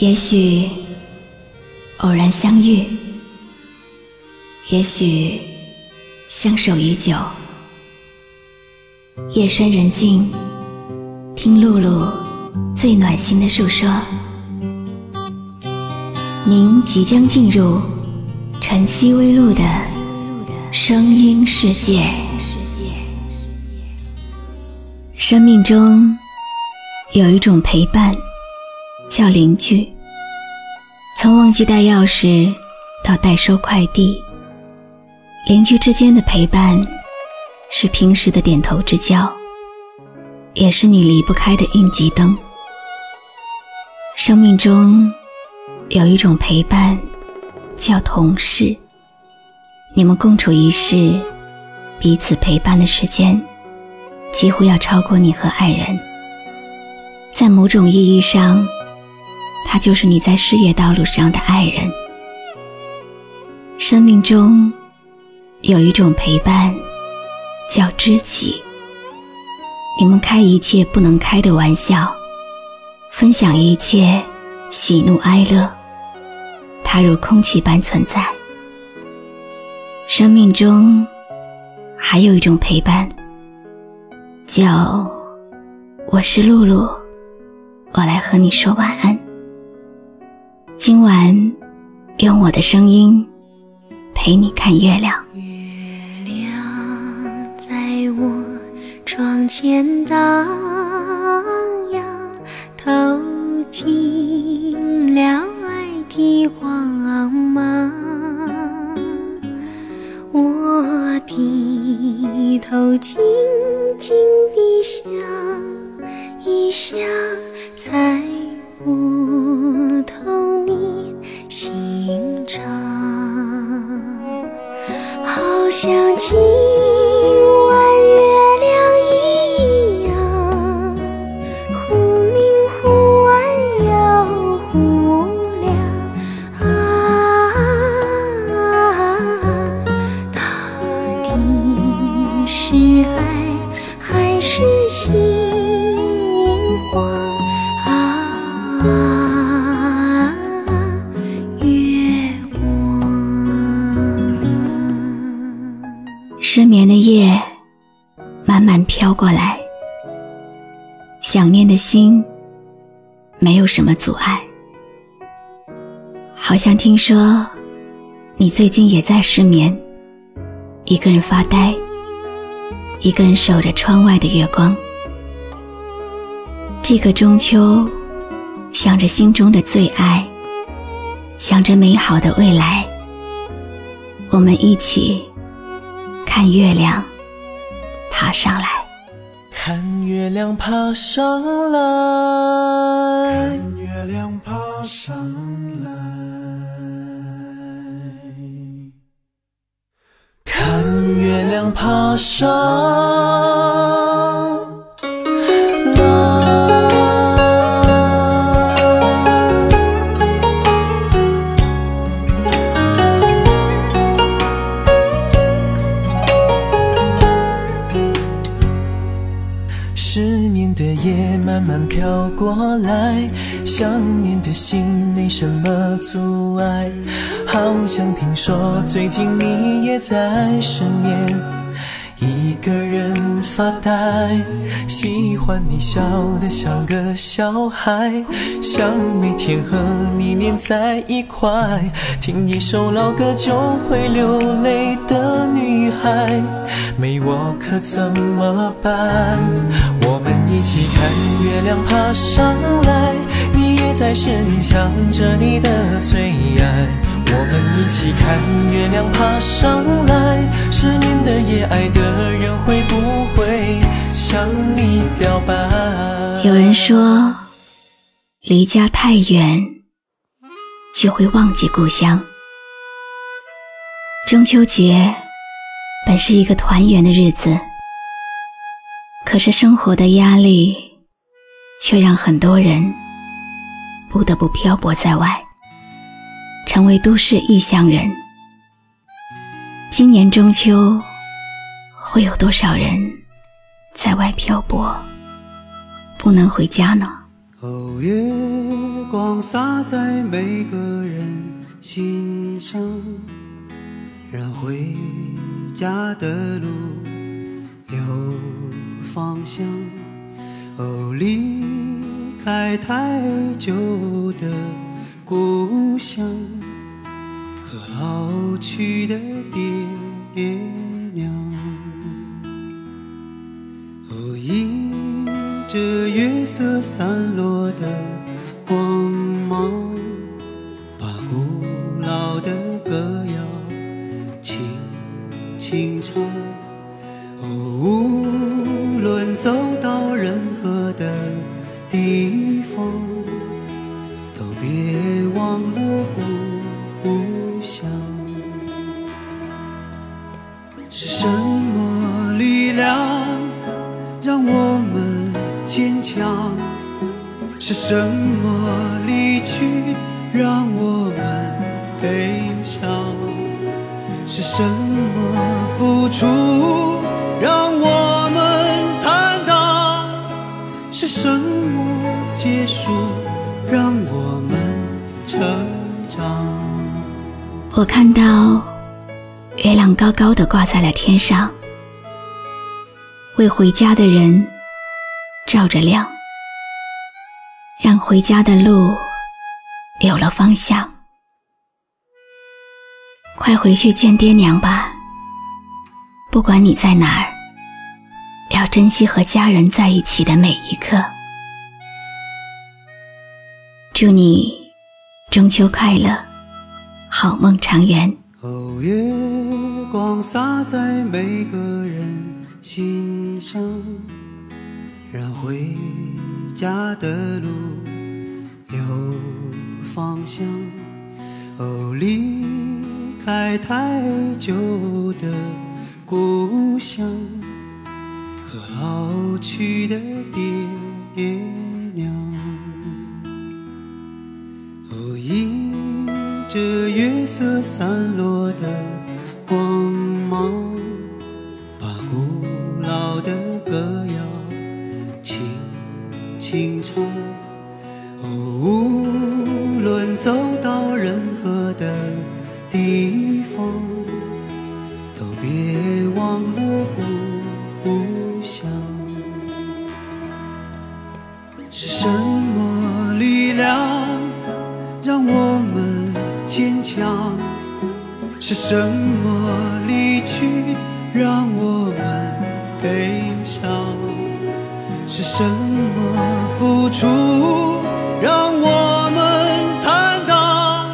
也许偶然相遇，也许相守已久。夜深人静，听露露最暖心的诉说。您即将进入晨曦微露的声音世界。生命中有一种陪伴，叫邻居。从忘记带钥匙到代收快递，邻居之间的陪伴，是平时的点头之交，也是你离不开的应急灯。生命中有一种陪伴，叫同事。你们共处一室，彼此陪伴的时间，几乎要超过你和爱人。在某种意义上。他就是你在事业道路上的爱人。生命中有一种陪伴，叫知己。你们开一切不能开的玩笑，分享一切喜怒哀乐，他如空气般存在。生命中还有一种陪伴，叫我是露露，我来和你说晚安。今晚，用我的声音陪你看月亮。月亮在我窗前荡漾，透进想起失眠的夜，慢慢飘过来。想念的心，没有什么阻碍。好像听说，你最近也在失眠，一个人发呆，一个人守着窗外的月光。这个中秋，想着心中的最爱，想着美好的未来，我们一起。看月亮爬上来，看月亮爬上来，看月亮爬上来，看月亮爬上。的心没什么阻碍。好像听说最近你也在失眠，一个人发呆。喜欢你笑得像个小孩，想每天和你黏在一块，听一首老歌就会流泪的女孩，没我可怎么办？我一起看月亮爬上来，你也在失眠，想着你的最爱。我们一起看月亮爬上来，失眠的夜，爱的人会不会向你表白？有人说，离家太远，就会忘记故乡。中秋节本是一个团圆的日子。可是生活的压力，却让很多人不得不漂泊在外，成为都市异乡人。今年中秋，会有多少人在外漂泊，不能回家呢？哦，月光洒在每个人心上，让回家的路有方向。哦，离开太久的故乡和老去的爹娘。哦，迎着月色散落的光芒，把古老的歌谣轻轻唱。是什么力量让我们坚强？是什么离去让我们悲伤？是什么付出让我们坦荡？是什么结束让我们成长？我看到月亮高高的挂在了天上，为回家的人照着亮，让回家的路有了方向。快回去见爹娘吧，不管你在哪儿，要珍惜和家人在一起的每一刻。祝你中秋快乐，好梦长圆。哦，月光洒在每个人心上，让回家的路有方向。哦，离开太久的故乡和老去的爹娘。哦，一着月色散落的光芒，把古老的歌谣轻轻唱。哦，无论走到任何的地方是什么离去让我们悲伤？是什么付出让我们坦荡？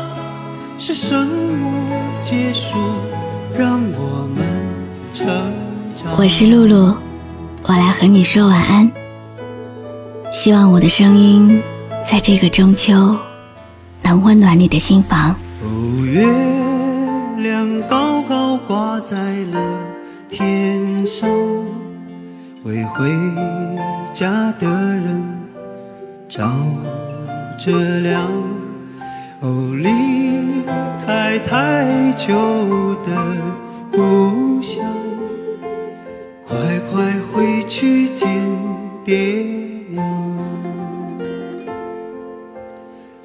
是什么结束让我们成长？我是露露，我来和你说晚安。希望我的声音在这个中秋能温暖你的心房。五，月亮高高挂在了天上，为回家的人照着亮。哦，离开太久的故乡，快快回去见爹娘。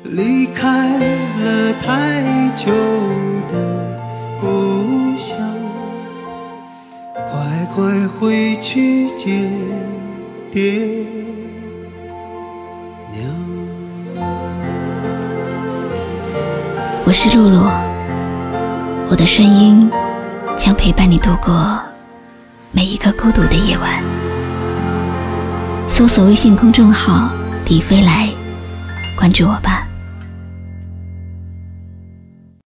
离开了太久快回去见爹娘。我是露露，我的声音将陪伴你度过每一个孤独的夜晚。搜索微信公众号“迪飞来”，关注我吧。